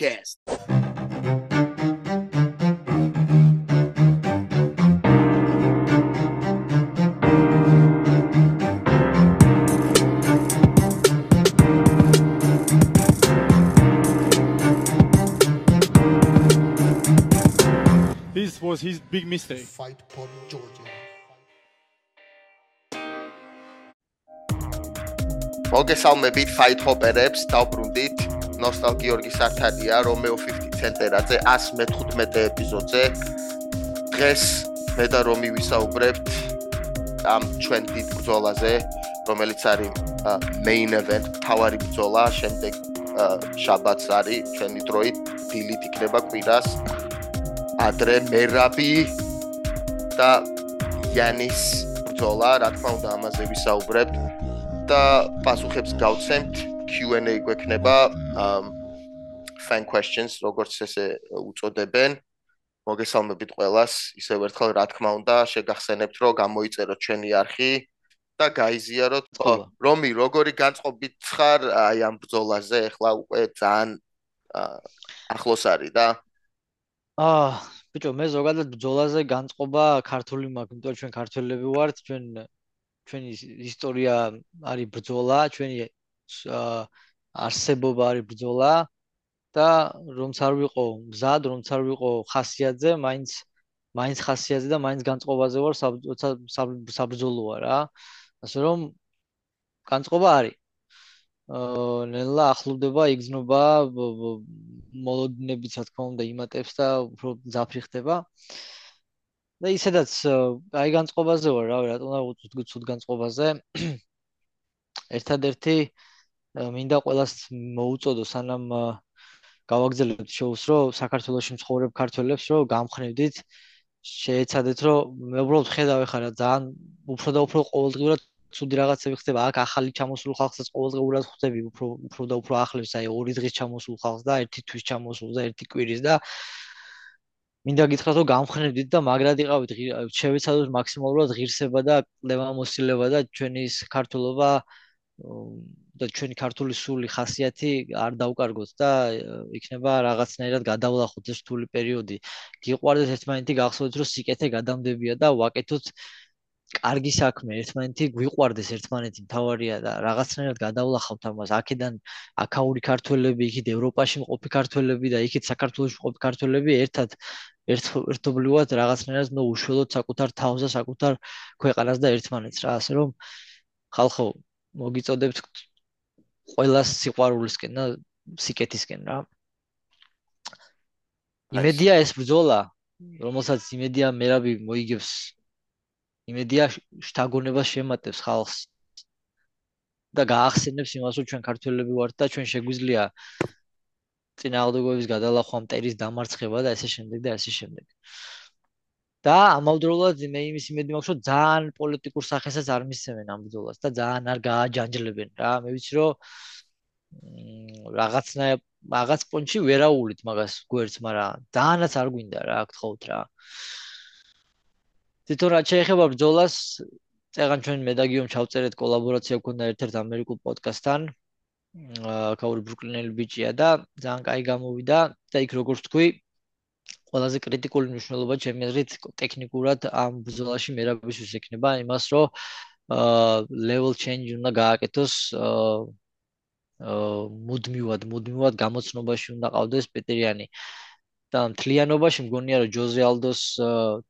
Fight Hop Podcast. This was his big mistake. fight for Georgia. მოგესალმებით Fight Hopper-ებს, დავბრუნდით. ნოსტალ გიორგი სართალია, რომეო 50 ცენტერაძე 115 ეპიზოდზე. დღეს მე და რომი ვისაუბრებთ ამ ჩვენ დიდ ბრძოლაზე, რომელიც არის main event, თავარი ბრძოლა, შემდეგ შაბათს არის ჩვენი დროით, დილით იქნება კვირას. ადრე მერაბი და იანის ბრძოლა, რა თქმა უნდა, ამაზე ვისაუბრებთ. და პასუხებს გავცემთ Q&A გვექნება fan questions როგორც ესე უწოდებენ მოგესალმებით ყველას ისევ ერთხელ რა თქმა უნდა შეგახსენებთ რომ გამოიწეროთ ჩვენი არხი და გაიზიაროთ რომი როგორი განწყობით ხარ აი ამ ბრძოლაზე ახლა უკვე ძალიან ახლოს არის და აა ბიჭო მე ზოგადად ბრძოლაზე განწყობა ქართული მაქვს, იმიტომ რომ ჩვენ ქართველები ვართ, ჩვენ ჩვენი ისტორია არის ბრძოლა, ჩვენი არსებობა არის ბრძოლა და რომც არ ვიყო მზად, რომც არ ვიყო ხასიათზე, მაინც მაინც ხასიათზე და მაინც განწყობაზე ვარ, საბრძოლოა რა. ასე რომ განწყობა არის. აა ნელა ახლოვდება, იგზნობა მოლოდინებიც რა თქმა უნდა იმატებს და უფრო ძაფრი ხდება. და ისედაც აი განწყობაზე ვარ, რავი, რატომ და უცუდ ცუდ განწყობაზე. ერთადერთი ა, მინდა ყველას მოუწოდო სანამ ა, გავაგზავნებთ შოუს, რომ საქართველოში მცხოვრებ ქართველებს რომ გამხნევდით, შეეცადეთ, რომ მე უბრალოდ ხედავ ეხლა რა ძალიან უფრო და უფრო ყოველდღიურად ცუდი რაღაცები ხდება. აქ ახალი ჩამოსულ ხალხსაც ყოველდღიურად ხვდები, უფრო უფრო და უფრო ახლებს, აი ორი დღის ჩამოსულ ხალხს და ერთი თვის ჩამოსულს და ერთი კვირის და მინდა გითხრათ რომ გამხნევდით და მაგრად იყავით შევეცადოთ მაქსიმალურად ღირსება და კლევამოსილება და ჩვენი ის ქართულობა და ჩვენი ქართული სული ხასიათი არ დავკარგოთ და იქნება რაღაცნაირად გადავლახოთ ეს რთული პერიოდი. გიყვარდეთ ერთმანეთი, გახსოვდეთ რომ სიკეთე გადამდებია და ვაკეთოთ კარგი საქმე, ერთმანეთი გვიყვარდეს ერთმანეთი მთავარია და რაღაცნაირად გადავლახავთ ამას. აქედან აქაური ქართველები, იქით ევროპაში მყოფი ქართველები და იქით საქართველოში მყოფი ქართველები ერთად ერთ ერთობლივად რაღაცნაირად ნუ უშველოთ საკუთარ თავს და საკუთარ ქვეყანას და ერთმანეთს რა, ასე რომ ხალხო მოგიწოდებთ ყველას სიყვარულისკენ და სიკეთისკენ რა. იმედია ეს ბრძოლა, რომელსაც იმედია მერაბი მოიგებს იმედია შთაგონებას შემატებს ხალხს და გაახსენებს იმას, რომ ჩვენ ქართველები ვართ და ჩვენ შეგვიძლია წინააღმდეგობის გადალახვა მტერის დამარცხება და ესე შემდეგ და ესე შემდეგ. და ამავდროულად მე იმის იმედი მაქვს, რომ ძალიან პოლიტიკურ სახესაც არ მისცემენ ამ ბრძოლას და ძალიან არ გააჯანჯლებენ რა. მე ვიცი, რომ რაღაცნა რაღაც პონჩი ვერაულით მაგას გვერდს, მაგრამ ძალიანაც არ გვინდა რა, გთხოვთ რა. თვითონ რაც შეეხება ბრძოლას, წეგან ჩვენ მე და გიომ ჩავწერეთ კოლაბორაცია გქონდა ერთ-ერთ ამერიკულ პოდკასტთან. აა კაური ბრუკლინელი ბიჭია და ძალიან კაი გამოვიდა და იქ როგორც თქვი, ყველაზე კრიტიკული მნიშვნელობა ჩემი აზრით ტექნიკურად ამ ბრძოლაში მერაბისთვის ექნება იმას, რომ აა level change უნდა გააკეთოს აა მუდმივად, მუდმივად გამოცნობაში უნდა ყავდეს პეტრიანი. და მთლიანობაში მგონია რომ ჯოზე ალდოს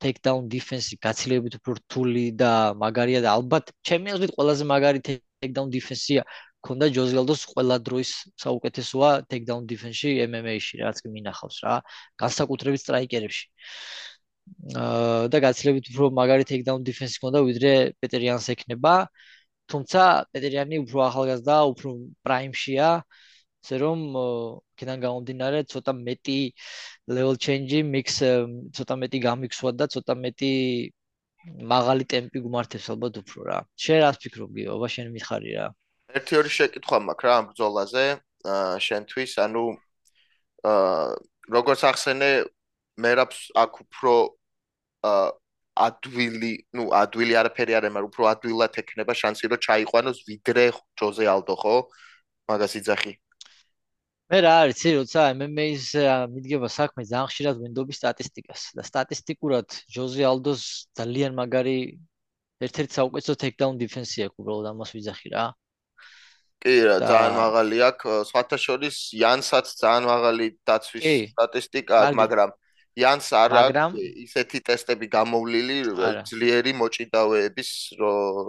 takedown defense-ი გაცილებით უფრო რთული და მაგარია და ალბათ ჩემი აზრით ყველაზე მაგარი takedown defense-ია ქონდა ჯოზე ალდოს ყველა დროის საუკეთესოა takedown defense-ში MMA-ში რაც მინახავს რა განსაკუთრებით სტრაიკერებში აა და გაცილებით უფრო მაგარი takedown defense ქონდა ვიდრე პეტრიანს ექნება თუმცა პეტრიანი უფრო ახალგაზრდა, უფრო პრაიმშია ასე რომ ქიდან გამომდინარე ცოტა მეტი level change mix ცოტა მეტი გამიქსვა და ცოტა მეტი მაღალი ტემპი გმართებს ალბათ უფრო რა. შენ რას ფიქრობ გიო? აბა შენ მითხარი რა. ერთი ორი შეკითხვა მაქვს რა ამ ბრძოლაზე აა შენთვის ანუ აა როგორც ახსენე მერაბს აქ უფრო აა ადვილი, ну, ადვილი არაფერი არ ემარ, უფრო ადვილად ექნება შანსი რომ ჩაიყვანოს ვიდრე ჯოზე ალდო, ხო? მაგას იძახი. მე რა არის, ცი როცა MMA-ს მიდგება საქმე ძალიან ხშირად ვინდობის სტატისტიკას და სტატისტიკურად ჯოზე ალდოს ძალიან მაგარი ერთ-ერთი საუკეთესო ტეიქდაუნ დიფენსი აქვს უბრალოდ ამას ვიძახი რა. კი რა, ძალიან მაღალი აქვს. სხვათა შორის იანსაც ძალიან მაღალი დაცვის სტატისტიკა აქვს, მაგრამ იანს არ აქვს ისეთი ტესტები გამოვლილი ძლიერი მოჭიდავეების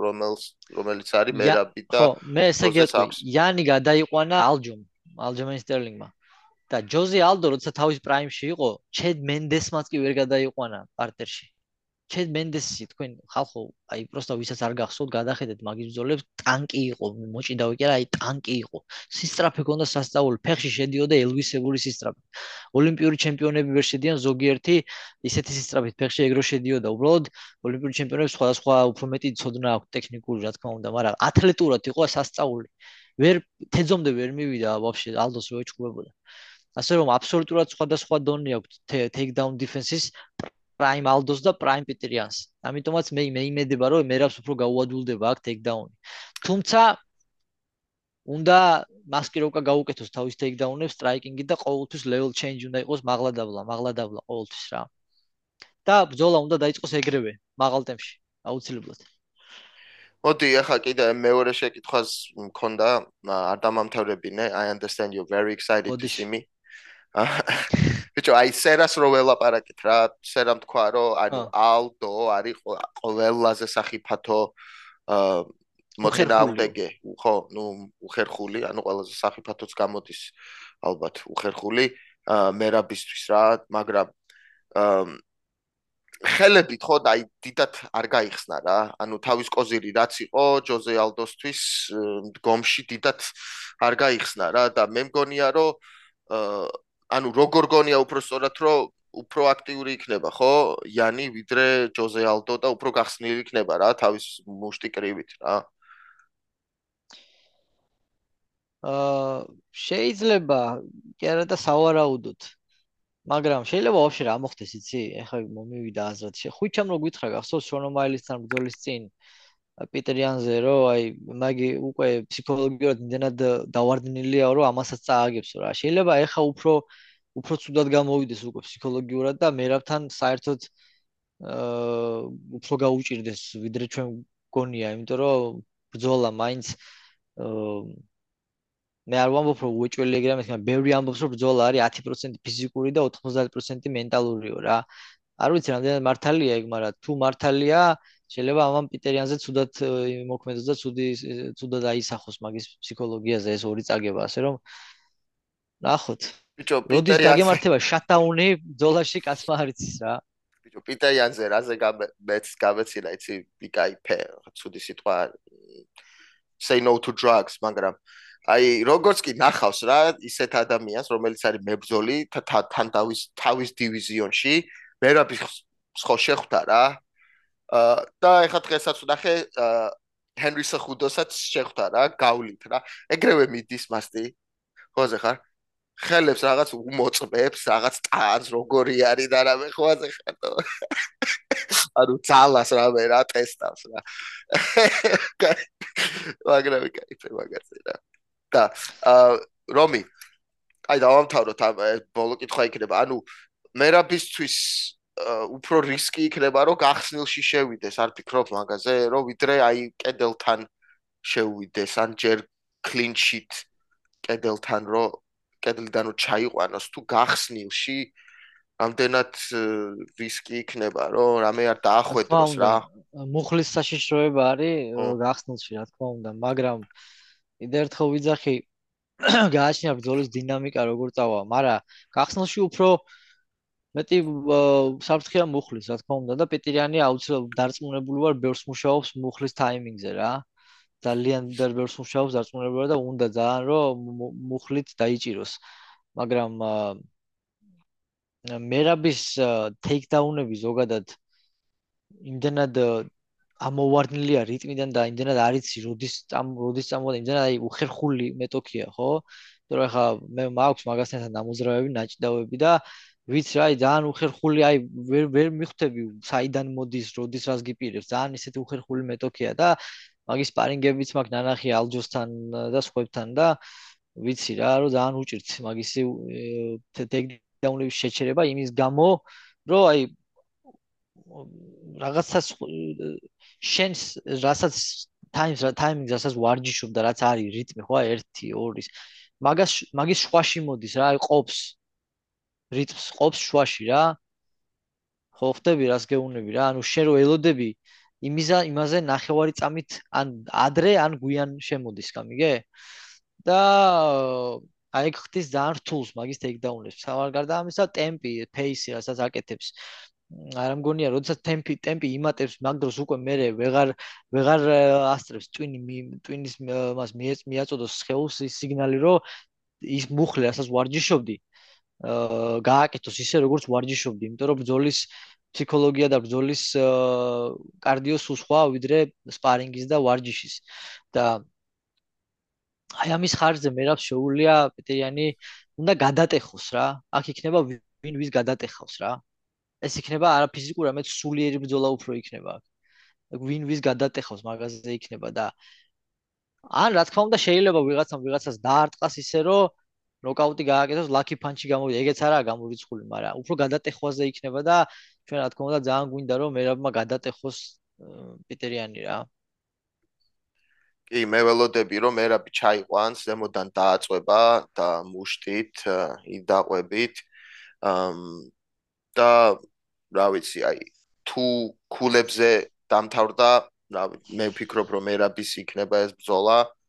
რომელს რომელიც არის მერაბი და ხო მე ესე გეტყვი. იანი გადაიყვანა ალჯომ ალჯომ სტერლინგმა და ჯოზე ალდო როცა თავის პრაიმში იყო ჩედ მენდესმაც კი ვერ გადაიყვანა პარტერში ჩედ მენდესი თქვენ ხალხო აი პროსტა ვისაც არ გახსოვთ გადახედეთ მაგის ბრძოლებს ტანკი იყო მოჭიდავი კი რა აი ტანკი იყო. სისტრაფე ქონდა სასწაული ფეხში შედიოდა ელვისებული სისტრაფე ოლიმპიური ჩემპიონები ვერ შედიან ზოგიერთი ისეთი სისტრაფით ფეხში ეგრო შედიოდა. უბრალოდ ოლიმპიური ჩემპიონები სხვადასხვა უფრო მეტი ცოდნა აქვს ტექნიკური რა თქმა უნდა მაგრამ ათლეტურად იყო სასწაული. ვერ თეძომდე ვერ მივიდა ვაფშე ალდოს რო ეჩქუბებოდა ასე რომ აბსოლუტურად სხვადასხვა დონე აქვს ტეიქდაუნ დიფენსის პრაიმ ალდოს და პრაიმ პიტრიანს. ამიტომაც მე მე იმედება რომ მერავს უფრო გაუადვილდება აქ ტეიქდაუნი. თუმცა უნდა მასკიროვკა გაუკეთოს თავის ტეიქდაუნებს სტრაიკინგი და ყოველთვის level change უნდა იყოს მაღლა დავლა, მაღლა დავლა ყოველთვის რა. და ბძოლა უნდა დაიწყოს ეგრევე, მაღალ ტემპში, აუცილებლად. მოდი ახლა კიდე მეორე შეკითხვას მქონდა, არ დამამთავრებინე. I understand you very excited to see me. ბიჭო, აი სერას რო ველაპარაკეთ რა, სერამ თქვა რომ ანუ ალდო არის ყველაზე საფათო აა მოწინააღმდეგე, ხო, ნუ უხერხული, ანუ ყველაზე საფათოც გამოდის ალბათ უხერხული მერაბისთვის რა, მაგრამ ხელებით ხო და აი დიდათ არ გაიხსნა რა. ანუ თავის კოზირი რაც იყო ჯოზე ალდოსთვის დგომში დიდათ არ გაიხსნა რა და მე მგონია რომ ანუ როგორ გონია უფრო სწორად რომ უფრო აქტიური იქნება ხო? იანი ვიდრე ჯოზე ალდო და უფრო გახსნილი იქნება რა თავის მუშტი კრივით რა. აა შეიძლება კი არა და სავარაუდოდ. მაგრამ შეიძლება ვაფშე რა მოხდეს იცი? ეხლა მომივიდა აზრად. ხუჩამ რო გითხრა გახსოვს შონომაილისთან ბრძოლის წინ პიტერიანზე რომ აი მაგი უკვე ფსიქოლოგიურად იმდენად დავარდნილია რომ ამასაც წააგებს რა. შეიძლება ეხა უფრო უფრო ცუდად გამოვიდეს უკვე ფსიქოლოგიურად და მერაბთან საერთოდ აა უფრო გაუჭirdეს ვიდრე ჩვენ გონია იმიტომ რომ ბძოლა მაინც აა მე არ ვამბობ რომ უეჭველი ეგრე მაგრამ ბევრი ამბობს რომ ბძოლა არის 10% ფიზიკური და 90% მენტალურიო რა. არ ვიცი რამდენად მართალია ეგ მაგრამ თუ მართალია შეიძლება ამან პიტერიანზე ცუდად მოქმედოს და ცუდი ცუდად აისახოს მაგის ფსიქოლოგიაზე ეს ორი წაგება ასე რომ ნახოთ ბიჭო პიტერიანზე დაგემართება შატდაუნი ძოლაში კაცმა არიცის რა ბიჭო პიტერიანზე რაზე გამეც გამეცინა იცი ბიკაიფე ცუდი სიტყვა say no to drugs მაგრამ აი როგორც კი ნახავს რა ისეთ ადამიანს რომელიც არის მებრძოლი თან თავის თავის დივიზიონში მერაბის ხო შეხვდა რა და ეხლა დღესაც ვნახე ჰენრი სახუდოსაც შეხვდა რა, გავლით რა. ეგრევე მიდის მასტი. ხოზე ხარ? ხელებს რაღაც უმოწმებს, რაღაც ტანს როგორი არის და რამე ხოზე ხარ. ანუ ძალას რამე რა ტესტავს რა. მაგრამ кайფე მაგაზე რა. და აა რომი, აი დავამთავროთ ამ ბოლო კითხვა იქნება. ანუ მერაბისთვის უფრო რისკი იქნება რომ გახსნილში შევიდეს. არ ფიქრობ მაგაზე რომ ვიდრე აი კედელთან შევიდეს ან ჯერ კლინშიტ კედელთან რომ კედლიდან რომ ჩაიყვანოს თუ გახსნილში ამდენად რისკი იქნება რომ რამე არ დაახვედროს რა მუხლის საშიშროება არის გახსნილში რა თქმა უნდა მაგრამ კიდე ერთხელ ვიძახი გააჩნია ბრძოლის დინამიკა როგორ წავა. მაგრამ გახსნილში უფრო მეტი საფრთხეა მუხლის, რა თქმა უნდა და პეტირიანი აუცილებლად დარწმუნებული ვარ ბევრს მუშაობს მუხლის ტაიმინგზე რა. ძალიან ბევრს მუშაობს დარწმუნებული და უნდა ძალიან რომ მუხლით დაიჭიროს. მაგრამ მერაბის ტეიქდაუნები ზოგადად იმდენად ამოვარდნილია რიტმიდან და იმდენად არიცი როდის წამ როდის წამოდა იმდენად აი უხერხული მეტოქია ხო? იმიტომ რომ ახლა მე მაქვს მაგასთან დამოძრავები, ნაჭდავები და ვიცი რა, აი ძალიან უხერხული, აი ვერ ვერ მიხვდები საიდან მოდის, როდის რას გიპირებს, ძალიან ისეთი უხერხული მეტოქია და მაგის სპარინგებიც მაგ ნანახი ალჯოსთან და სხვებთან და ვიცი რა, რომ ძალიან უჭირთ მაგისი ტექნიკაულების შეჩერება იმის გამო, რომ აი რაღაცას შენს რასაც times რა timing რასაც ვარჯიშობ და რაც არის რიტმი ხო 1 2 მაგას მაგის შვაში მოდის რა აი ყოფს რიტმს ყოფს შვაში რა ხო ხდები რას გეუნები რა. ანუ შენ რო ელოდები იმიზა იმაზე ნახევარი წამით ან ადრე ან გვიან შემოდის გამიგე. და აი ხთის ძალიან რთულს მაგის ტეიქდაუნებს სავარ გარდა ამისა ტემპი პეისი რასაც აკეთებს. არ მგონია როდესაც ტემპი ტემპი იმატებს მაგ დროს უკვე მე ვეღარ ვეღარ ასტრებს ტვინი ტვინის მას მიაწოდოს სხეულს ის სიგნალი რომ ის მუხლე რასაც ვარჯიშობდი გააკეთოს ისე როგორც ვარჯიშობდი იმიტომ რომ ბრძოლის ფსიქოლოგია და ბრძოლის კარდიო სულ სხვა ვიდრე სპარინგის და ვარჯიშის. და აი ამის ხარჯზე მე რა შეუულია პეტერიანი უნდა გადატეხოს რა. აქ იქნება ვინ ვის გადატეხავს რა. ეს იქნება არა ფიზიკური, არამედ სულიერი ბრძოლა უფრო იქნება. ვინ ვის გადატეხავს მაგაზე იქნება და ან რა თქმა უნდა შეიძლება ვიღაცამ ვიღაცას დაარტყას ისე რომ ნოკაუტი გააკეთოს, ლაკი ფანჩი გამოვიდა. ეგეც არაა გამორიცხული, მაგრამ უფრო გადატეხვაზე იქნება და ჩვენ რა თქმა უნდა ძალიან გვინდა რომ მერაბმა გადატეხოს პიტერიანი რა. კი, მე ველოდები რომ მერაბი ჩაიყვანს, ზემოდან დააწובה და მუშტით, იდაყვებით. ამ და რა ვიცი, აი თუ ქულებზე დამთავრდა, რა მე ვფიქრობ რომ მერაბის იქნება ეს ბრძოლა. აა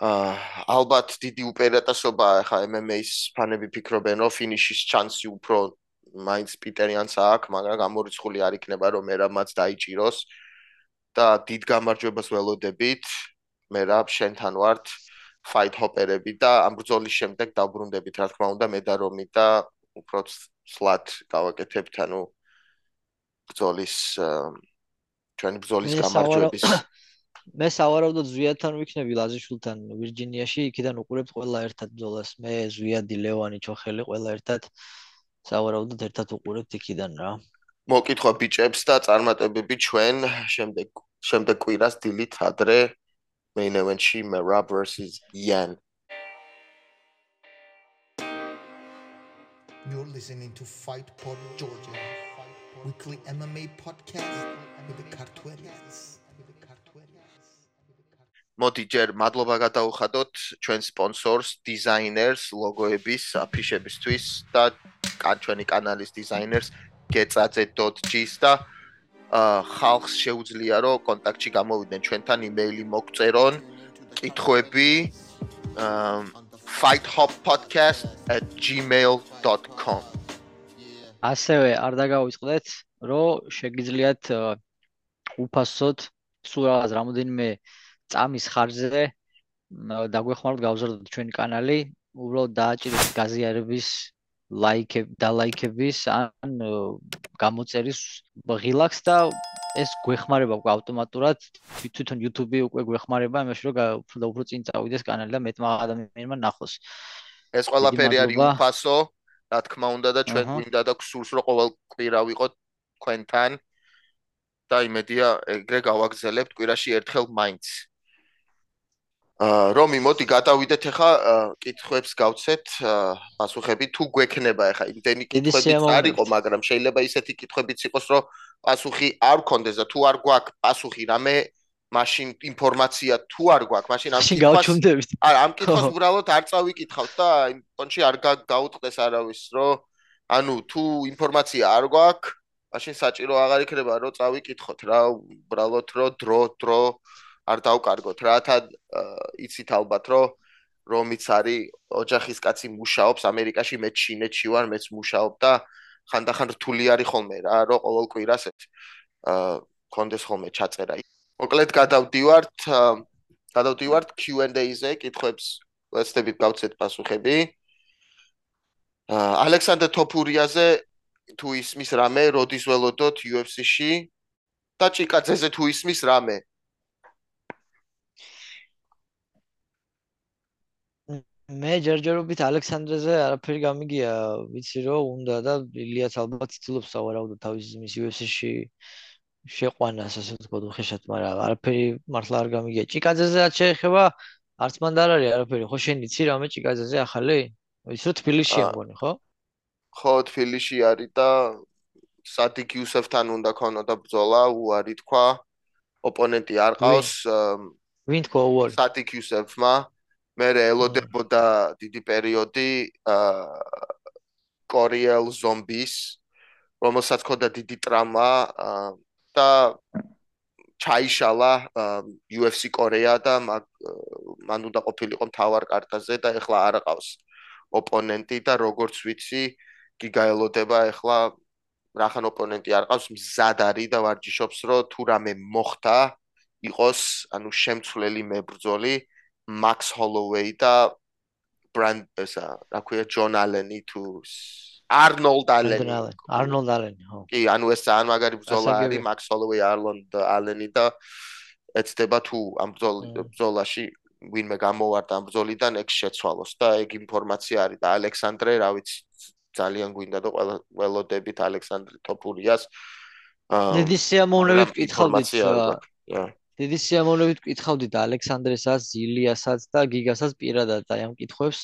ალბათ დიდი უპირატესობა ახლა MMA-ის ფანები ფიქრობენ რომ ფინიშის ჩანსი უფრო მაინც პიტერიანს აქვს, მაგრამ გამორიცხული არ იქნება რომ ერაბმაც დაიჭიროს და დიდ გამარჯვებას ველოდებით. მე რა შენთან ვართ fight hopper-ები და ამ ბრძოლის შემდეგ დაბრუნდებით რა თქმა უნდა მე და რომი და უფრო სლათ გავაკეთებთ, ანუ ბრძოლის ჩვენი ბრძოლის გამარჯვების მე სავარაუდოდ ზვიათთან ვიქნები ლაზიშულთან ვირჯინიაში, იქიდან უყურებთ ყველა ერთად ბრძოლას. მე ზვიადი ლევანი ჩოხელი ყველა ერთად სავარაუდოდ ერთად უყურებთ იქიდან რა. მოკითხვა ბიჭებს და წარმატებები ჩვენ შემდეგ შემდეგ კვირას დილით ადრე main event-ში Mera versus Yan. You're listening to Fight Pod Georgia, weekly MMA podcast with the Cartuerians. მოდი ჯერ მადლობა გადაუხადოთ ჩვენ სპონსორს, დიზაინერს, ლოგოების, აფიშებისთვის და ჩვენი კანალის დიზაინერს getsaze.g-ს და ხალხს შეუძლია რომ კონტაქტში გამოვიდნენ ჩვენთან იმეილი მოგწერონ, კითხვები fighthop.podcast@gmail.com. ასევე არ დაგავიწყდეთ, რომ შეგიძლიათ უფასოდ სულ რაღაც რამოდენიმე წამის ხარჯზე დაგვეხმაროთ გავზარდოთ ჩვენი კანალი, უბრალოდ დააჭირეთ გაზიარების ლაიქები და ლაიქების ან გამოწერის ღილაკს და ეს გვეხმარება უკვე ავტომატურად თვითონ YouTube-ი უკვე გვეხმარება იმაში რომ უფრო უფრო წინ წავიდეს კანალი და მეტმა ადამიანმა ნახოს. ეს ყველაფერი არის უფასო, რა თქმა უნდა და ჩვენ გვინდა და გსურს რომ ყოველ კვირა ვიყოთ თქვენთან და იმედია ეგრე გავაგზავნებთ კვირაში ერთხელ მაინც. რომი მოდი გადავიდეთ ახლა კითხვებს გავცეთ პასუხები თუ გვექნება ახლა. იმდენი კითხვებიც არისო მაგრამ შეიძლება ისეთი კითხვებიც იყოს რომ პასუხი არ გქონდეს და თუ არ გვაქვს პასუხი რამე მაშინ ინფორმაცია თუ არ გვაქვს მაშინ ამ კითხვას არა ამ კითხვას უბრალოდ არ წავიკითხავთ და იმ პონჩი არ გაუტყდეს არავის რომ ანუ თუ ინფორმაცია არ გვაქვს მაშინ საჭირო აღარ იქნება რომ წავიკითხოთ რა უბრალოდ რომ დრო დრო არ დავკარგოთ. რა თა იცით ალბათ რომ რომიც არის ოჯახის კაცი მუშაობს ამერიკაში მე ჩინეთში ვარ მეც მუშაობ და ხანდახან რთული არის ხოლმე რა რომ ყოველ კვირას აა კონდეს ხოლმე ჩაწერა. მოკლედ გადავდივართ გადავდივართ Q&A-ზე კითხვებს ვეცდებით გავცეთ პასუხები. ალექსანდრე თოფურიაზე თუ ისმის რამე როდის ველოდოთ UFC-ში? და ჭიკაძეზე თუ ისმის რამე მე ჯერჯერობით ალექსანდრეზე არაფერი გამიგია, ვიცი რომ უნდა და ილიაც ალბათ ცდილობს სავარაუდოდ თავის მის UFC-ში შეყვანას, ასე ვთქვათ, უხეშად, მაგრამ არაფერი მართლა არ გამიგია. ჭიკაძეზე რაც შეეხება, არც მან და არ არის არაფერი, ხო შენ იცი რამე ჭიკაძეზე ახალი? ვიცი რომ თბილისში ამგონი, ხო? ხო, თბილისში არის და სადიკ იუსეფთან უნდა ქონოდა ბრძოლა, უარი თქვა. ოპონენტი არ ყავს. ვინ თქვა უარი? სადიკ იუსეფმა. მე ელოდებოდა დიდი პერიოდი აა კორიელ ზომბის, რომელსაც ქონდა დიდი ტრამა და ჩაიშალა UFC კორეა და მან უნდა ყოფილიყო მთავარ კარტაზე და ეხლა არ ყავს ოპონენტი და როგორც ვიცი გიგაელოდება ეხლა რახან ოპონენტი არ ყავს მზად არის და ვარჯიშობს რომ თუ რამე მოხდა იყოს ანუ შემცვლელი მებრძოლი მაქს ჰოლოვეი და ბრანდ ესა რა ქვია ჯონ ალენი თუ არნოლდ ალენი არნოლდ ალენი ხო. კი ანუ ეს ძალიან მაგარი ბრძოლა არის მაქს ჰოლოვეი არნოლდ ალენი და ეცდება თუ ამ ბრძოლაში ვინმე გამოვარდა ამ ბრძოლიდან ეგ შეცვალოს და ეგ ინფორმაცია არის და ალექსანდრე რა ვიცი ძალიან გვინდა და ყველა ველოდებით ალექსანდრე თოპურიას აა დიდი სიამოვნებით კითხავდით დიდი სიამოვნებით კითხავდით ალექსანდრესაც ილიასაც და გიგასაც პირადად და ამ კითხვებს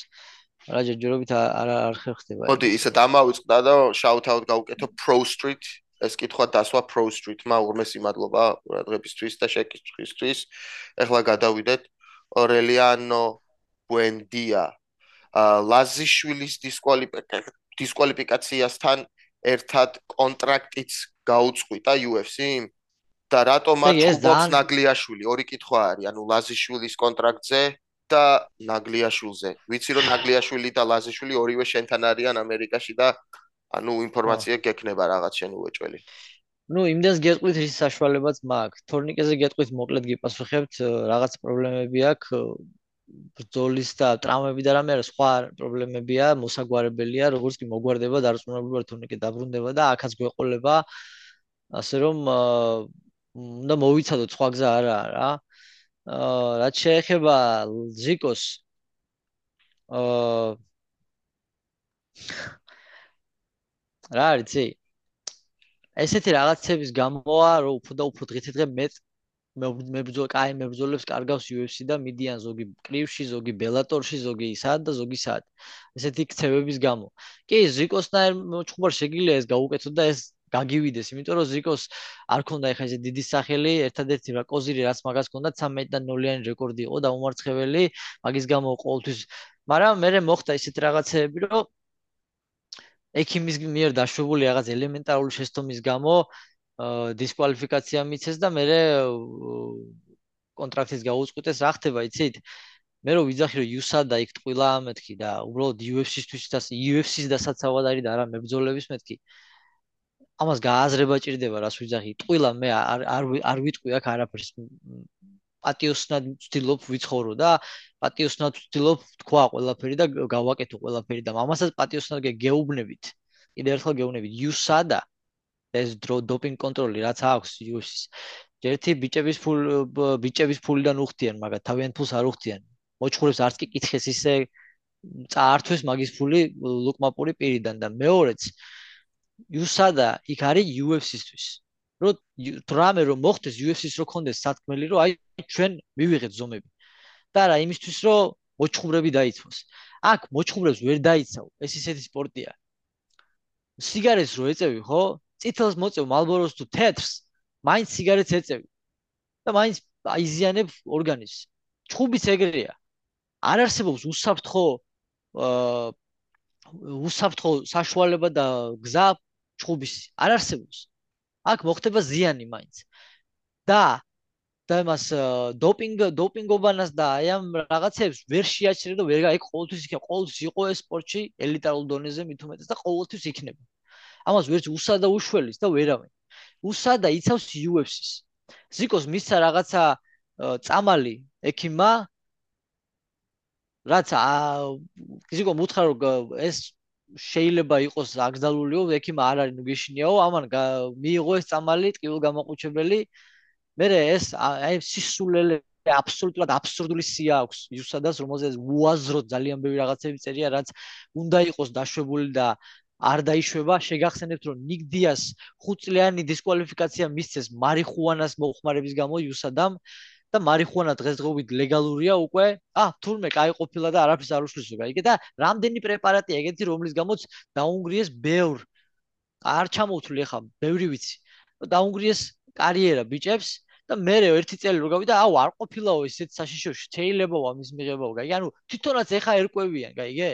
რა ჯერჯერობით არ არ ხერხდება. მოდი ისე დამავიწყდა და shout out გავუკეთო Pro Street ეს კითხვა დასვა Pro Street-მა უღმესი მადლობა ყურადღებისთვის და შეკითხვისთვის. ეხლა გადავიდეთ Aureliano Buendia. ა ლაზიშვილის დისკვალიფიკაციასთან ერთად კონტრაქტიც გაუწყვიტა UFC და რატომ არ ჩუბობს ნაგლიაშვილი? ორი კითხვა არის. ანუ ლაზიშვილის კონტრაქტზე და ნაგლიაშვილზე. ვიცი რომ ნაგლიაშვილი და ლაზიშვილი ორივე შენთან არიან ამერიკაში და ანუ ინფორმაცია გექნება რაღაც შენ უეჭველი. ну იმდენს გეტყვით რის საშუალებაც მაქვს თორნიკეზე გეტყვით მოკლედ გიპასუხებთ რაღაც პრობლემები აქვს ბრძოლის და ტრამვები და რამე არა სხვა პრობლემებია მოსაგვარებელია როგორც კი მოგვარდება დარწმუნებული ვარ თორნიკე დაბრუნდება და ახაც გვეყოლება ასე რომ უნდა მოვიცადოთ სხვა გზა არა რა აა რაც შეეხება ზიკოს აა რა არის ცი ესეთი რაღაცების გამოა რომ უფრო და უფრო დღითი დღე მე მებრძოლ კაი მებრძოლებს კარგავს UFC და მიდიან ზოგი კრივში, ზოგი ბელატორში, ზოგი ისად და ზოგი სად. ესეთი ქცევების გამო. კი, ზიკოსნაირ ჩხუბარ შეგიძლია ეს გაუკეთო და ეს გაგივიდეს, იმიტომ რომ ზიკოს არ ქონდა ეხა ესე დიდი სახელი, ერთადერთი რა კოზირი რაც მაგას ქონდა 13 და 0-იანი რეკორდი იყო და უმარცხებელი, მაგის გამო ყოველთვის, მაგრამ მე მოხდა ისეთ რაღაცეები, რომ ექიმის მიერ დაშვებული რაღაც ელემენტარული შეცდომის გამო დისკვალიფიკაცია მიცეს და მე კონტრაქტის გაუწყვეტეს რა ხდება იცით? მე რო ვიძახი რომ USADA იქ ტყილა მეთქი და უბრალოდ UFC-სთვის და UFC-ს დასაცავად არის და არა მებრძოლების მეთქი ამას გააზრება ჭირდება რას ვიძახი? ტყილა მე არ არ არ ვიტყვი აქ არაფერს. პატიოსნად ვცდილობ ვიცხოვრო და პატიოსნად ვცდილობ თქვა ყველაფერი და გავაკეთო ყველაფერი და ამასაც პატიოსნად გეუბნებით. კიდე ერთხელ გეუბნებით. USADA ეს დოპინგ კონტროლი რაც აქვს UFC-ს. ერთი ბიჭების ფულ ბიჭების ფულიდან უხდიან, მაგრამ თავიანთ ფულს არ უხდიან. მოჭხურებს არც კი კითხეს ისე წაართვეს მაგის ფული ლუკმაპური პირიდან და მეორეც USADA იქ არის UFC-სთვის. რო დრამე რომ მოხდეს UFC-ს რო კონდეს სათქმელი რომ აი ჩვენ მივიღეთ ზომები. და რა იმისთვის რომ მოჭხურები დაიცვას. აქ მოჭხურებს ვერ დაიცავ. ეს ისეთი სპორტია. სიგარეტს რო ეწევი, ხო? წითელს მოწევ მალბოროს თუ თეთრს, მაინც სიგარეტს ეწევი. და მაინც აიზიანებ ორგანიზმს. ჩხუბიც ეგრეა. არ არსებობს უსაფრთხო აა უსაფრთხო საშუალება და გზა ჩხუბის. არ არსებობს. აქ მოხდება ზიანი მაინც. და და მას დოპინგ დოპინგობანას და აი ამ რაღაცებს ვერ შეაჩერე და ვერ გაიქ ყოველთვის იქ ყოველთვის იყო ეს სპორტში ელიტარულ დონეზე მით უმეტეს და ყოველთვის იქნება. ამას ვერც უსადა უშველის და ვერავინ. უსადა იცავს UFC-ს. ზიკოს მისცა რაღაცა წამალი ექიმა რაც ზიკო მუთხარ რომ ეს შეიძლება იყოს აგზალულიო ექიმა არ არის ნუ გეშინიაო ამან მიიღო ეს წამალი ტკივილ გამოყუჩებელი მე ეს აი სისულელე აბსოლუტურად აბსურდული სია აქვს. იუსადას რომელზეც უაზრო ძალიან ბევრი რაღაცები წერია რაც უნდა იყოს დაშვებული და არ დაიშვება, შეგახსენებთ რომ ნიგდიას ხუთწლიანი დისკვალიფიკაცია მისცეს მარიხუანას მოხმარების გამო იუსადამ. და და მარიხუანა დღესდღეობით ლეგალურია უკვე, ა თურმე კაი ყოფილა და არაფერს არ უშლისო. იგი და რამდენი პრეპარატია ეგეთი, რომლის გამოც დაუნგრიეს ბევრ არ ჩამოვთვლი ახლა, ბევრი ვიცი. დაუნგრიეს კარიერა ბიჭებს და მე ერთი წელი რო გავიდა, აუ არ ყოფილაო ესეთ საშიშოში, შეიძლებაო ამის მიღებაო, გაიგე? ანუ თვითონაც ეხა ერკვევიან, გაიგე?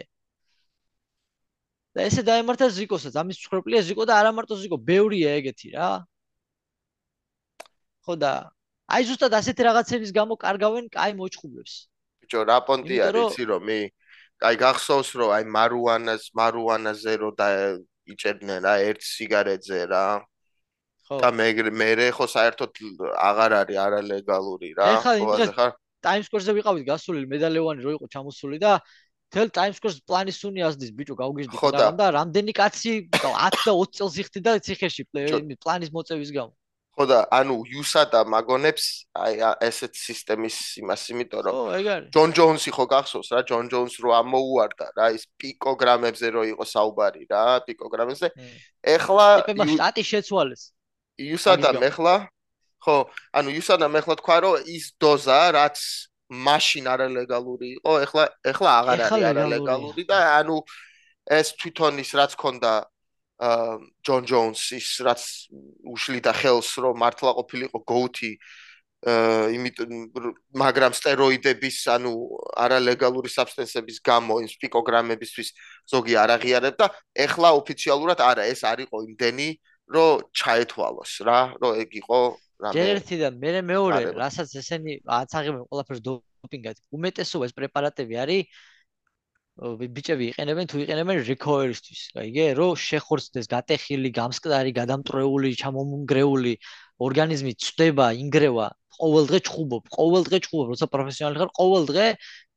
და ესე დაემართა ზიკოსაც, ამის მსხვერპლია ზიკო და არა მარტო ზიკო, ბევრია ეგეთი რა. ხო და აი ზუსტად ასეთი რაღაცების გამო კარგავენ კაი მოჭხუბლებს. ბიჭო, რა პონტია იცი რომ მე აი გახსოვს რომ აი მარუანას მარუანაზე რო და იჭერდნენ რა ერთ სიგარეტზე რა. ხო. და მე მე ხო საერთოდ აღარ არის არალეგალური რა. ხო, ახლა Times Square-ზე ვიყავით გასული მედალევანი რო იყო ჩამოსული და თელ Times Square-ს პლანის სუნი ასდის ბიჭო გავგიჟდი და რამდენი კაცი 10 და 20 წელს იხდი და ციხეში პლანის მოწევის გამო. ხო და ანუ USADA მაგონებს აი ესეთ სისტემის იმას იმიტომ რომ ხო ეგ არის. ჯონ ჯონსი ხო გახსოვს რა? ჯონ ჯონს რო ამოუარდა რა ის პიკოგრამებზე რო იყო საუბარი რა პიკოგრამებზე ეხლა შტატი შეცვალეს. USADA მეხლა ხო ანუ USADA მეხლა თქვა რომ ის დოზა რაც მაშინ არალეგალური იყო ეხლა ეხლა აღარ არის არალეგალური და ანუ ეს თვითონ ის რაც ქონდა ჯონ ჯონსის რაც უშლიდა ხელს რომ მართლა ყოფილიყო გოუთი იმიტომ მაგრამ სტეროიდების ანუ არალეგალური საბსტენსების გამო იმ სპიკოგრამებისთვის ზოგი არ აღიარებ და ეხლა ოფიციალურად არა ეს არისო იმდენი რომ ჩაეთვალოს რა რომ ეგ იყო რამე ერთი და მე მეორე რასაც ესენი აცაღებენ ყველაფერს დოპინგად უმეტესობა ეს პრეპარატები არის ბიჭები იყენებენ თუ იყენებენ recovery-ისთვის, გაიგე? რომ შეხორცდეს გატეხილი, გამსკდარი, გადამტრეული, ჩამომგრეული ორგანიზმი წდება, ინგრევა, ყოველდღე ჩხუბობ, ყოველდღე ჩხუბობ, როცა პროფესიონალი ხარ, ყოველდღე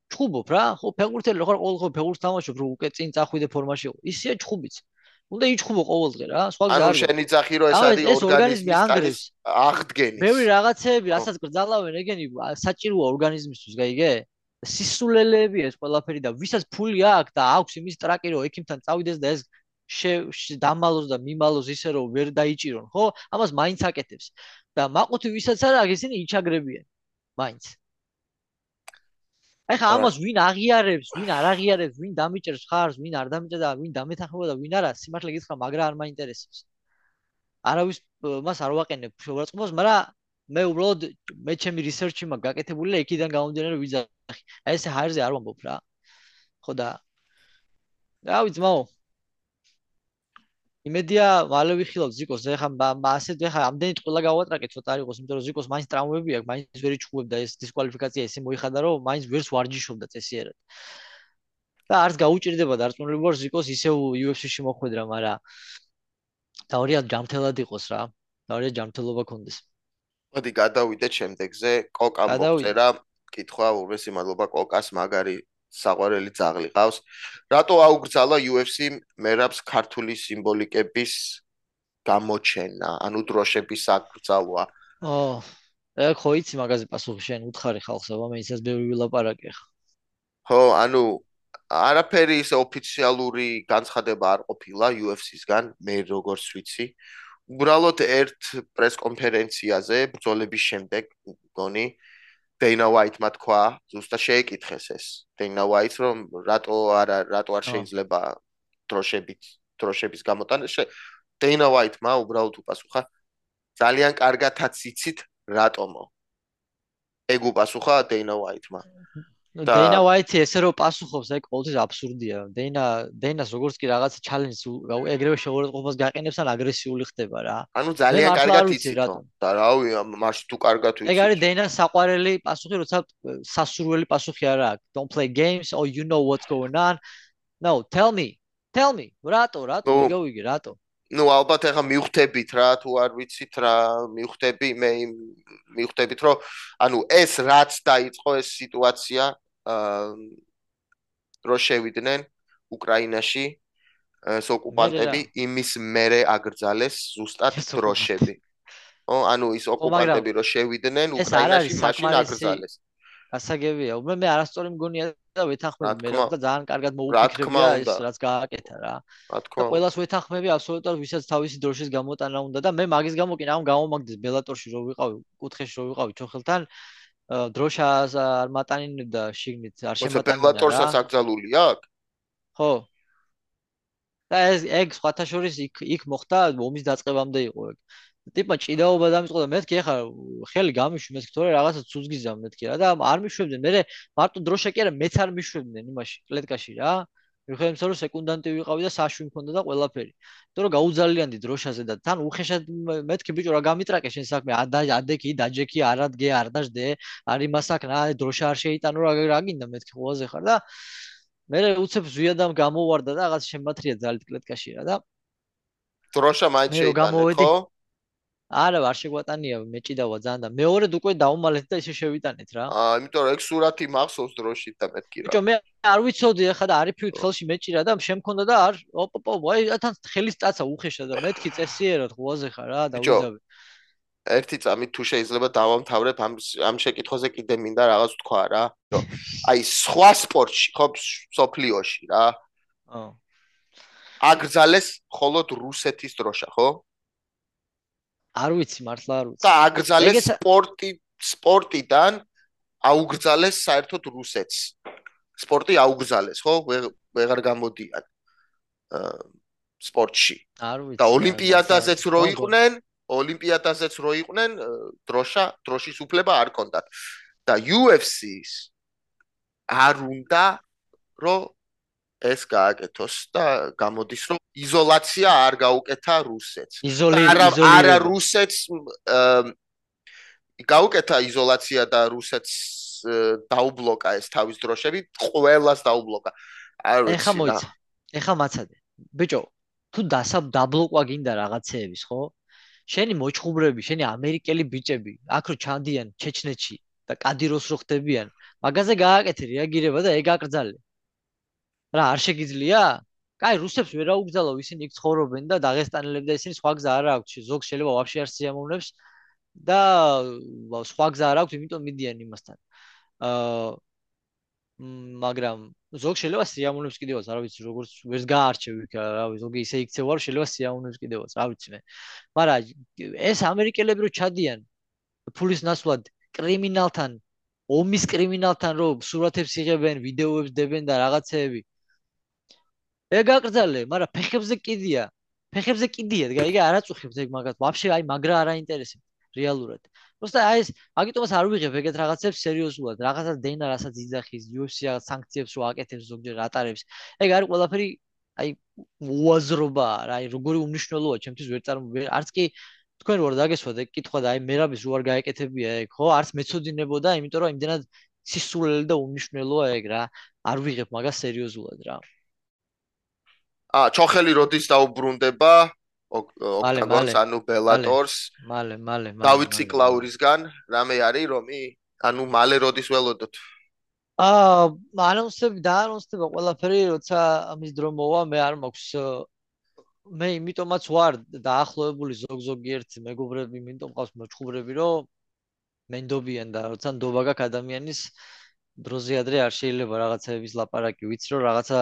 ჩხუბობ რა. ხო, ფეგურთელი ხარ, ყოველდღე ფეგურს თამაშობ, რომ უკვე წინ წახვიდე ფორმაში. ისეა ჩხუბიც. უნდა იჩხუბო ყოველდღე რა. სხვა გზა არის. ანუ შენი ძახი რო ეს არის ორგანიზმი ანგრევს. აღდგენის. მე რაღაცეები, რასაც გძალავენ ეგენი საჭიროა ორგანიზმისთვის, გაიგე? სისულელეები ეს ყველაფერი და ვისაც ფული აქვს და აქვს იმის ტრაკი რომ ექიმთან წავიდეს და ეს დამალოს და მიმალოს ისე რომ ვერ დაიჭირონ ხო? ამას მაინც აკეთებს. და მაყუთი ვისაც არ აქვს ისინი იჩაგრებიან მაინც. აი ხა ამას ვინ აღიარებს ვინ არ აღიარებს ვინ დამიჭერს ხარს ვინ არ დამიჭერს და ვინ დამეთანხმება და ვინ არა სიმართლე გითხრა მაგრა არ მაინტერესებს. არავის მას არ ვაყენებ შეურაცხყოფას მაგრამ მე უბრალოდ მე ჩემი რისერჩი მაქვს გაკეთებული და იქიდან გამომდინარე ვიზახი. აი ესე ჰაერზე არ ვამბობ რა. ხო და რა ვიცი მაო. იმედია მალე ვიხილავ ზიკოს და ეხა ასე ეხა ამდენი ტყილა გავატრაკე ცოტა არ იყოს, იმიტომ რომ ზიკოს მაინც ტრაუმები აქვს, მაინც ვერ იჩხუბებდა ეს დისკვალიფიკაცია ესე მოიხადა რომ მაინც ვერს ვარჯიშობდა წესიერად. და არც გაუჭირდება დარწმუნებულიყო ზიკოს ისე UFC-ში მოხვედრა, მაგრამ დაორიად ჯამთელად იყოს რა. დაორიად ჯამთელობა კონდეს. მოდი გადავიდეთ შემდეგზე. კოკა მოწერა კითხვა ურმესი მადლობა კოკას მაგარი საყვარელი ძაღლი ყავს. რატო აუგრძალა UFC მერაბს ქართული სიმბოლიკების გამოჩენა? ანუ დროშების აკრძალვა. ო ეგ ხო იცი მაგაზე პასუხი შენ უთხარი ხალხს აბა მე ისეს ბევრი ვილაპარაკე ხა. ხო ანუ არაფერი ის ოფიციალური განცხადება არ ყოფილა UFC-სგან მე როგორც ვიცი უბრალოდ ერთ პრესკონფერენციაზე ბრძოლების შემდეგ გონი დეინა ვაიტმა თქვა ზუსტად შეეკითხეს ეს დეინა ვაიტს რომ რატო არა რატო არ შეიძლება დროშებით დროშების გამოტანა დეინა ვაიტმა უბრალოდ უპასუხა ძალიან კარგათაც იცით რატომო. ეგ უპასუხა დეინა ვაიტმა დეინა ვაიტი ესე რომ პასუხობს, ეგ ყოველთვის აბსურდია. დეინა დეინას როგორც კი რაღაცა ჩალენჯს ეგრევე შეურაცხყოფას გაყენებს ან აგრესიული ხდება რა. ანუ ძალიან კარგად იცი და რავი, მაშ თუ კარგად ვიცი. ეგ არის დეინას საყვარელი პასუხი, როცა სასურველი პასუხი არა აქვს. Don't play games or you know what's going on. No, tell me. Tell me. რატო, რატო მიგავიგი, რატო? ну ალბათ ახლა მივხვდებით რა თუ არ ვიცით რა მივხვდები მე მივხვდებით რომ ანუ ეს რაც დაიწყო ეს სიტუაცია რო შევიდნენ უკრაინაში ეს ოკუპანტები იმის მერე აგრძალეს ზუსტად დროშები. ო, ანუ ის ოკუპანტები რო შევიდნენ უკრაინაში მაშინ აგრძალეს. გასაგებია, მე მე არასწორი მგონია და ვეთანხმები მე და ძალიან კარგად მოუკითხებია ეს რაც გააკეთა რა. რა თქმა უნდა. ყველას ვეთანხმები აბსოლუტურად ვისაც თავისი დროშის გამოტანა უნდა და მე მაგის გამო კი რა გამომაგდეს ბელატორში რო ვიყავი, კუთხეში რო ვიყავი ჩოხელთან დროშას არ მატანინებდა შიგნით არ შემატანინა რა. ბელატორსაც აკრძალული აქვს? ხო. და ეს ეგ სხვათა შორის იქ იქ მოხდა ომის დაწყებამდე იყო ეგ. ტიპა ჭიდაობა დამიწყო და მეთქი ახლა ხელი გამიშვი მეთქი თორე რაღაცა ცუძგიზა მეთქი რა და არ მიშვებდნენ მე მარტო დროშა კი არა მეც არ მიშვებდნენ იმაში კლეტკაში რა მიხედავთ რომ სეკუნდანტი ვიყავი და საშვი მქონდა და ყველაფერი. იმიტომ რომ გაუძალიანდი დროშაზე და თან უხეშად მეთქი ბიჭო რა გამიტრაკე შენ საქმე? ადექი დაჯექი არადგე არ დაждე არი მასაკნა დროშა არ შეიტანო რა რა გინდა მეთქი ყველაზე ხარ და მე უცებ ზვიადამ გამოვარდა და რაღაც შემათრია ძალით კლეტკაში რა და დროშა მაინც შეიტანე ხო არა, არ შეგვატანია, მეჭიდავა ძალიან და მეორედ უკვე დაუმალეთ და ისე შევიტანეთ რა. აა, იმიტომ რომ ეგ სურათი მახსოვს დროშით და მეთქი რა. ბიჭო, მე არ ვიცოდი ახლა და არიფივით ხელში მეჭირა და შემქონდა და არ ოპოპო, აი, თან ხელის წაცა უხეშა და მეთქი წესიერად ღვაზე ხარ რა, დაუძაბე. ერთი წამით თუ შეიძლება დავამთავრებ ამ ამ შეკითხვაზე კიდე მინდა რაღაც თქვა რა. აი, სხვა სპორტში, ხო, სოფლიოში რა. აა. აგრძალეს მხოლოდ რუსეთის დროშა, ხო? არ ვიცი მართლა არ ვიცი. და აგრძალეს სპორტი სპორტიდან აუგრძალეს საერთოდ რუსეთს. სპორტი აუგრძალეს, ხო? ვეღარ გამოდიან სპორტში. და ოლიმპიადაზეც რო იყვნენ, ოლიმპიადაზეც რო იყვნენ, დროშა, დროშის უფლება არ კონდათ. და UFC-ს არ უნდა რომ ეს გააკეთოს და გამოდის რომ იზოლაცია არ გაუკეთა რუსეთს. არა არა რუსეთს გაუკეთა იზოლაცია და რუსეთს დაუბლოკა ეს თავის დროშები, ყველას დაუბლოკა. არ ვიცი. ეხა მოიცა. ეხა მაცადე. ბიჭო, თუ დასაბ დაბლოკვა გინდა რაღაცეების, ხო? შენი მოჭხუბრები, შენი ამერიკელი ბიჭები, აქ რო ჩანდიან ჩეჩნეთში და კადიროს რო ხდებიან, მაგაზე გააკეთე რეაგირება და ეგ აკრძალე. რა არ შეგიძლია? კაი, რუსებს ვერ აუგზავნო, ისინი იქ ცხოვრობენ და დაღესტანელებს და ისინი სხვა გზა არ აქვს, ზოგ შეიძლება ვაფშე არ სიამოვნებს და სხვა გზა არ აქვს, იმიტომ მიდიან იმასთან. აა მაგრამ ზოგ შეიძლება სიამოვნებს კიდევაც, რა ვიცი, როგორც ვერს გაარჩევ იქ, რა ვიცი, ზოგი ისე იქცევა, რომ შეიძლება სიამოვნებს კიდევაც, რა ვიცი მე. მაგრამ ეს ამერიკელები რო ჩადიან ფულის ნაცვლად კრიმინალთან, ომის კრიმინალთან რო სურათებს იღებენ, ვიდეოებს დებენ და რაღაცეები, ეგ აკრძალე, მაგრამ ფეხებზე კიდია. ფეხებზე კიდია, ეგ არაწუხებს ეგ მაგათ. ვაფშე აი მაგრა არ აინტერესებს რეალურად. просто აი ეს მაგიტომაც არ ვიღებ ეგეთ რაღაცებს სერიოზულად. რაღაცა დენა რასაც იძახის, UFC რაღაც სანქციებს რო აკეთებს ზოგჯერ ატარებს. ეგ არის ყველაფერი აი უაზრობა რა, აი როგორი უმნიშვნელოა ჩემთვის ვერ წარმოვიდგენ. არც კი თქვენ ვარ დაგესვათ ეგ კითხვა და აი მერაბის რო არ გაეკეთებია ეგ, ხო? არც მეწოდინებოდა, იმიტომ რომ იმდენად სისულელი და უმნიშვნელოა ეგ რა. არ ვიღებ მაგას სერიოზულად რა. ა ჩოხელი როდის დაუბრუნდება? ოქტაგონს ანუ ბელატორს მალე მალე მალე დავით ციკლაურისგან რამე არის რომი ანუ მალე როდის ველოდოთ? ა ანონსები და ანონსდება ყველაფერი როცა ამის დრო მოვა მე არ მაქვს მე იმიტომაც ვარ დაახლოებული ზოგ ზოგიერთ მეგობრები იმიტომ ყავს მოჭხუბრები რომ მენდობიან და როცა ნდობა გაქვს ადამიანის დროზე ადრე არ შეიძლება რაღაცების ლაპარაკი. ვიცი რომ რაღაცა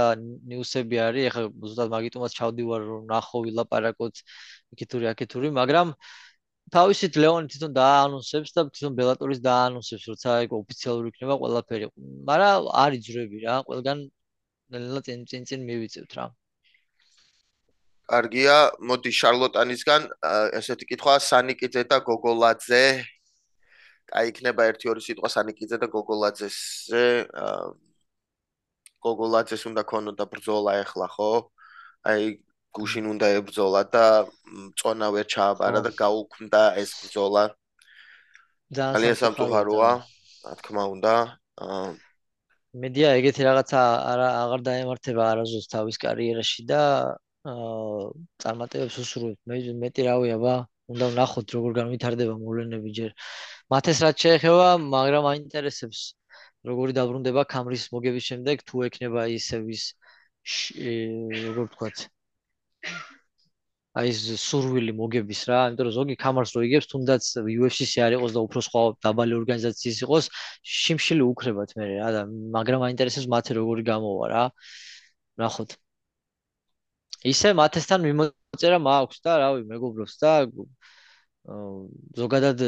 ნიუსები არის ეხლა ზუსტად მაგიტომაც ჩავდივარ რომ ნახო ვილაპარაკოთ იქითური აქითური მაგრამ თავისით ლეონი თვითონ დააანონსებს და თვითონ ბელატორის დააანონსებს როცა ეგ ოფიციალური იქნება ყველაფერი. მაგრამ არის ძრები რა ყველგან ნელა წინ წინ წინ მივიწევთ რა. კარგია მოდი შარლოტანისგან ესეთი კითხვა სანიკიძე და გოგოლაძე აი იქნება ერთი ორი სიტყვა სანიკიძე და გოგოლაძესზე გოგოლაძეს უნდა ქონოდა ბრძოლა ახლა ხო? აი გუშინ უნდა ებრძოლა და წონა ვერ ჩააბარა და გაუქმდა ეს ბრძოლა. ძალიან სამწუხაროა რა თქმა უნდა მედია ეგეთი რაღაცა არა აღარ დაემართება არაზოს თავის კარიერაში და აა წარმატებებს უსურვებს მე მეტი რავია ბა უნდა ვნახოთ როგორ განვითარდება მოვლენები ჯერ მათეს რაც შეეხება, მაგრამ აინტერესებს როგორი დაბრუნდება კამრის მოგების შემდეგ თუ ექნება ისევის როგორ ვთქვათ აი ეს სურვილი მოგების რა, იმიტომ რომ ზოგი კამარს რო იგებს, თუნდაც UFC-ში არ იყოს და უფრო სხვა დაბალი ორგანიზაციის იყოს, შიმშილი უკრებათ მე რა და მაგრამ აინტერესებს მათე როგორი გამოვა რა. ნახოთ. ისე მათესთან მიმოწერა მაქვს და რავი, მეგობრობს და ზოგადად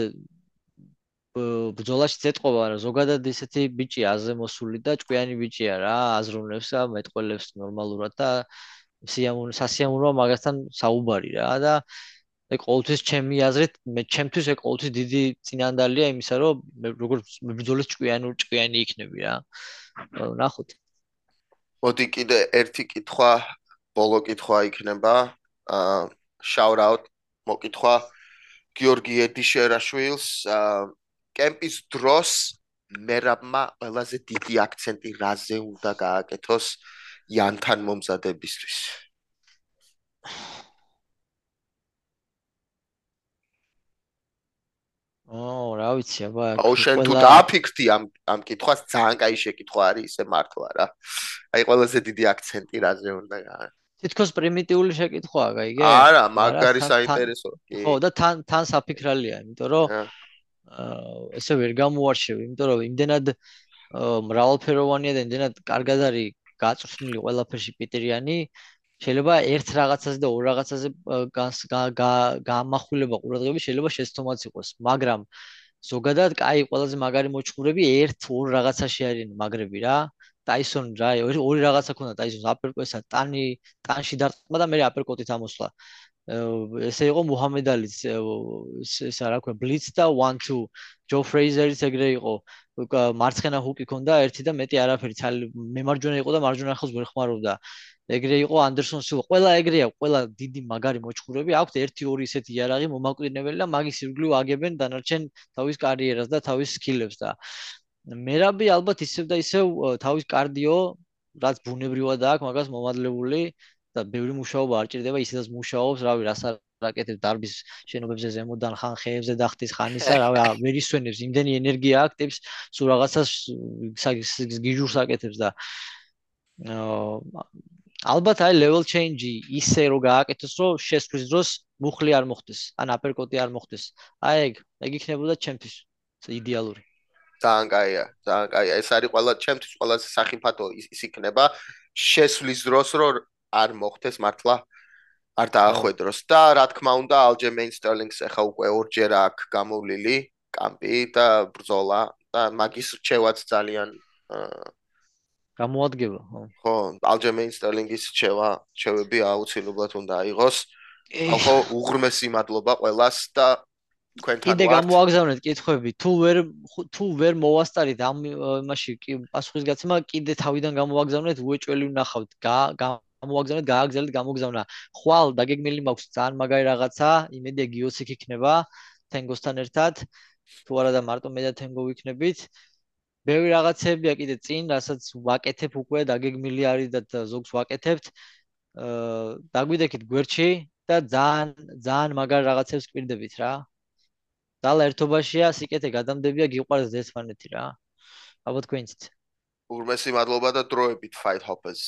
ბძოლაში ზეთყობა რა ზოგადად ისეთი ბიჭი აზე მოსული და ჭკვიანი ბიჭია რა აზროვნებს და მეტყველებს ნორმალურად და სიამოვნო სასიამოვნო მაგასთან საუბარი რა. და ეგ ყოველთვის ჩემი აზრით მე ჩემთვის ეგ ყოველთვის დიდი წინანდალია იმისა რომ მე როგორ ბძოლის ჭკვიანი ჭკვიანი იქნები რა. ნახოთ. მოდი კიდე ერთი კითხვა ბოლო კითხვა იქნება. აა shout out მოკითხვა. გიორგი ედიშერაშვილს კემპის დროს მერაბმა ყველაზე დიდი აქცენტი რაზე უნდა გააკეთოს იანთან მომზადებისთვის. ო, რა ვიცი, აბა. აუ შენ თუ დააფიქრდი ამ ამ კითხვას, ძალიან კაი შეკითხვა არის ისე მართლა რა. აი ყველაზე დიდი აქცენტი რაზე უნდა გააკეთოს? თითქოს პრიმიტიული შეკითხვაა, გაიგე? არა, მაგარი საინტერესო. ხო, და თან თან საფიქრალია, იმიტომ რომ ესე ვერ გამოარჩევ, იმიტომ რომ იმდენად მრავალფეროვანია და იმდენად კარგად არის გაწვრთნილი ყველაფერში პიტერიანი, შეიძლება ერთ რაღაცაზე და ორ რაღაცაზე გამახვილება ყურადღება შეიძლება შეცდომაც იყოს, მაგრამ ზოგადად, კაი, ყველაზე მაგარი მოჭმურები ერთ ორ რაღაცაში არიან მაგრები რა. ტაისონ რა ორი რაღაცა ქონდა ტაისონს აპერკოტსა ტანი ტანში დარტყმა და მე აპერკოტით ამოსვლა. ესე იყო მუჰამედ ალის ესა რა ქვია ბლიც და 1 2 ჯო ფრეიზერიც ეგრე იყო. მარცხენა ჰუკი ქონდა ერთი და მეტი არაფერი ცალი მემარჯვენე იყო და მარჯვენა ახლოს ვერ ხმარობდა. ეგრე იყო ანდერსონ სილვა ყველა ეგრეა ყველა დიდი მაგარი მოჭხურები აქვთ 1 2 ისეთი იარაღი მომაკვდინებელი და მაგის ირგვლივ აგებენ დანარჩენ თავის კარიერას და თავის სკილებს და მერაბი ალბათ ისევ და ისევ თავის კარდიო რაც ბუნებრივად აქვს მაგას მომადლებული და ბევრი მუშაობა არ ჭირდება ისედაც მუშაობს რავი რას არაკეთებს დარბის შენობებზე ზემოდან ხან ხეებზე დახტის ხანისა რავი ვერ ისვენებს იმდენი ენერგია აქტებს სულ რაღაცას გიჟურს აკეთებს და ალბათ აი level change ისე რომ გააკეთოს რომ შესვლის დროს მუხლი არ მოხდეს ან აპერკოტი არ მოხდეს. აი ეგ ეგ იქნებოდა ჩემთვის იდეალური ძალიან კაია, ძალიან კაია. ეს არის ყველა ჩემთვის ყველაზე სახიფათო ის იქნება შესვლის დროს რომ არ მოხდეს მართლა არ დაახვედროს და რა თქმა უნდა ალჯემეინ სტერლინგს ახლა უკვე ორჯერ აქვს გამოვლილი კამპი და ბრძოლა და მაგის რჩევაც ძალიან გამოადგება, ხო. ხო, ალჯემეინ სტერლინგის რჩევა, რჩევები აუცილებლად უნდა აიღოს. ხო, უღრმესი მადლობა ყველას და თქვენთან კიდე გამოაგზავნეთ კითხვები. თუ ვერ თუ ვერ მოვასწარით ამ იმაში პასუხისგაცემა კიდე თავიდან გამოაგზავნეთ უეჭველი ვნახავთ. გამოაგზავნეთ გააგზავნეთ გამოგზავნა. ხვალ დაგეგმილი მაქვს ძალიან მაგარი რაღაცა. იმედია გიოციკ იქნება თენგოსთან ერთად. თუ არა და მარტო მე და თენგო ვიქნებით. ბევრი რაღაცებია კიდე წინ რასაც ვაკეთებ უკვე დაგეგმილი არის და ზოგს ვაკეთებთ. აა დაგვიდექით გვერდში და ძალიან ძალიან მაგარ რაღაცებს გვირდებით რა ძალა ერთობაშია, სიკეთე გადამდებია, გიყვარდეს ერთმანეთი რა. აბა თქვენც. უღრმესი მადლობა და დროებით Fight Hoppers.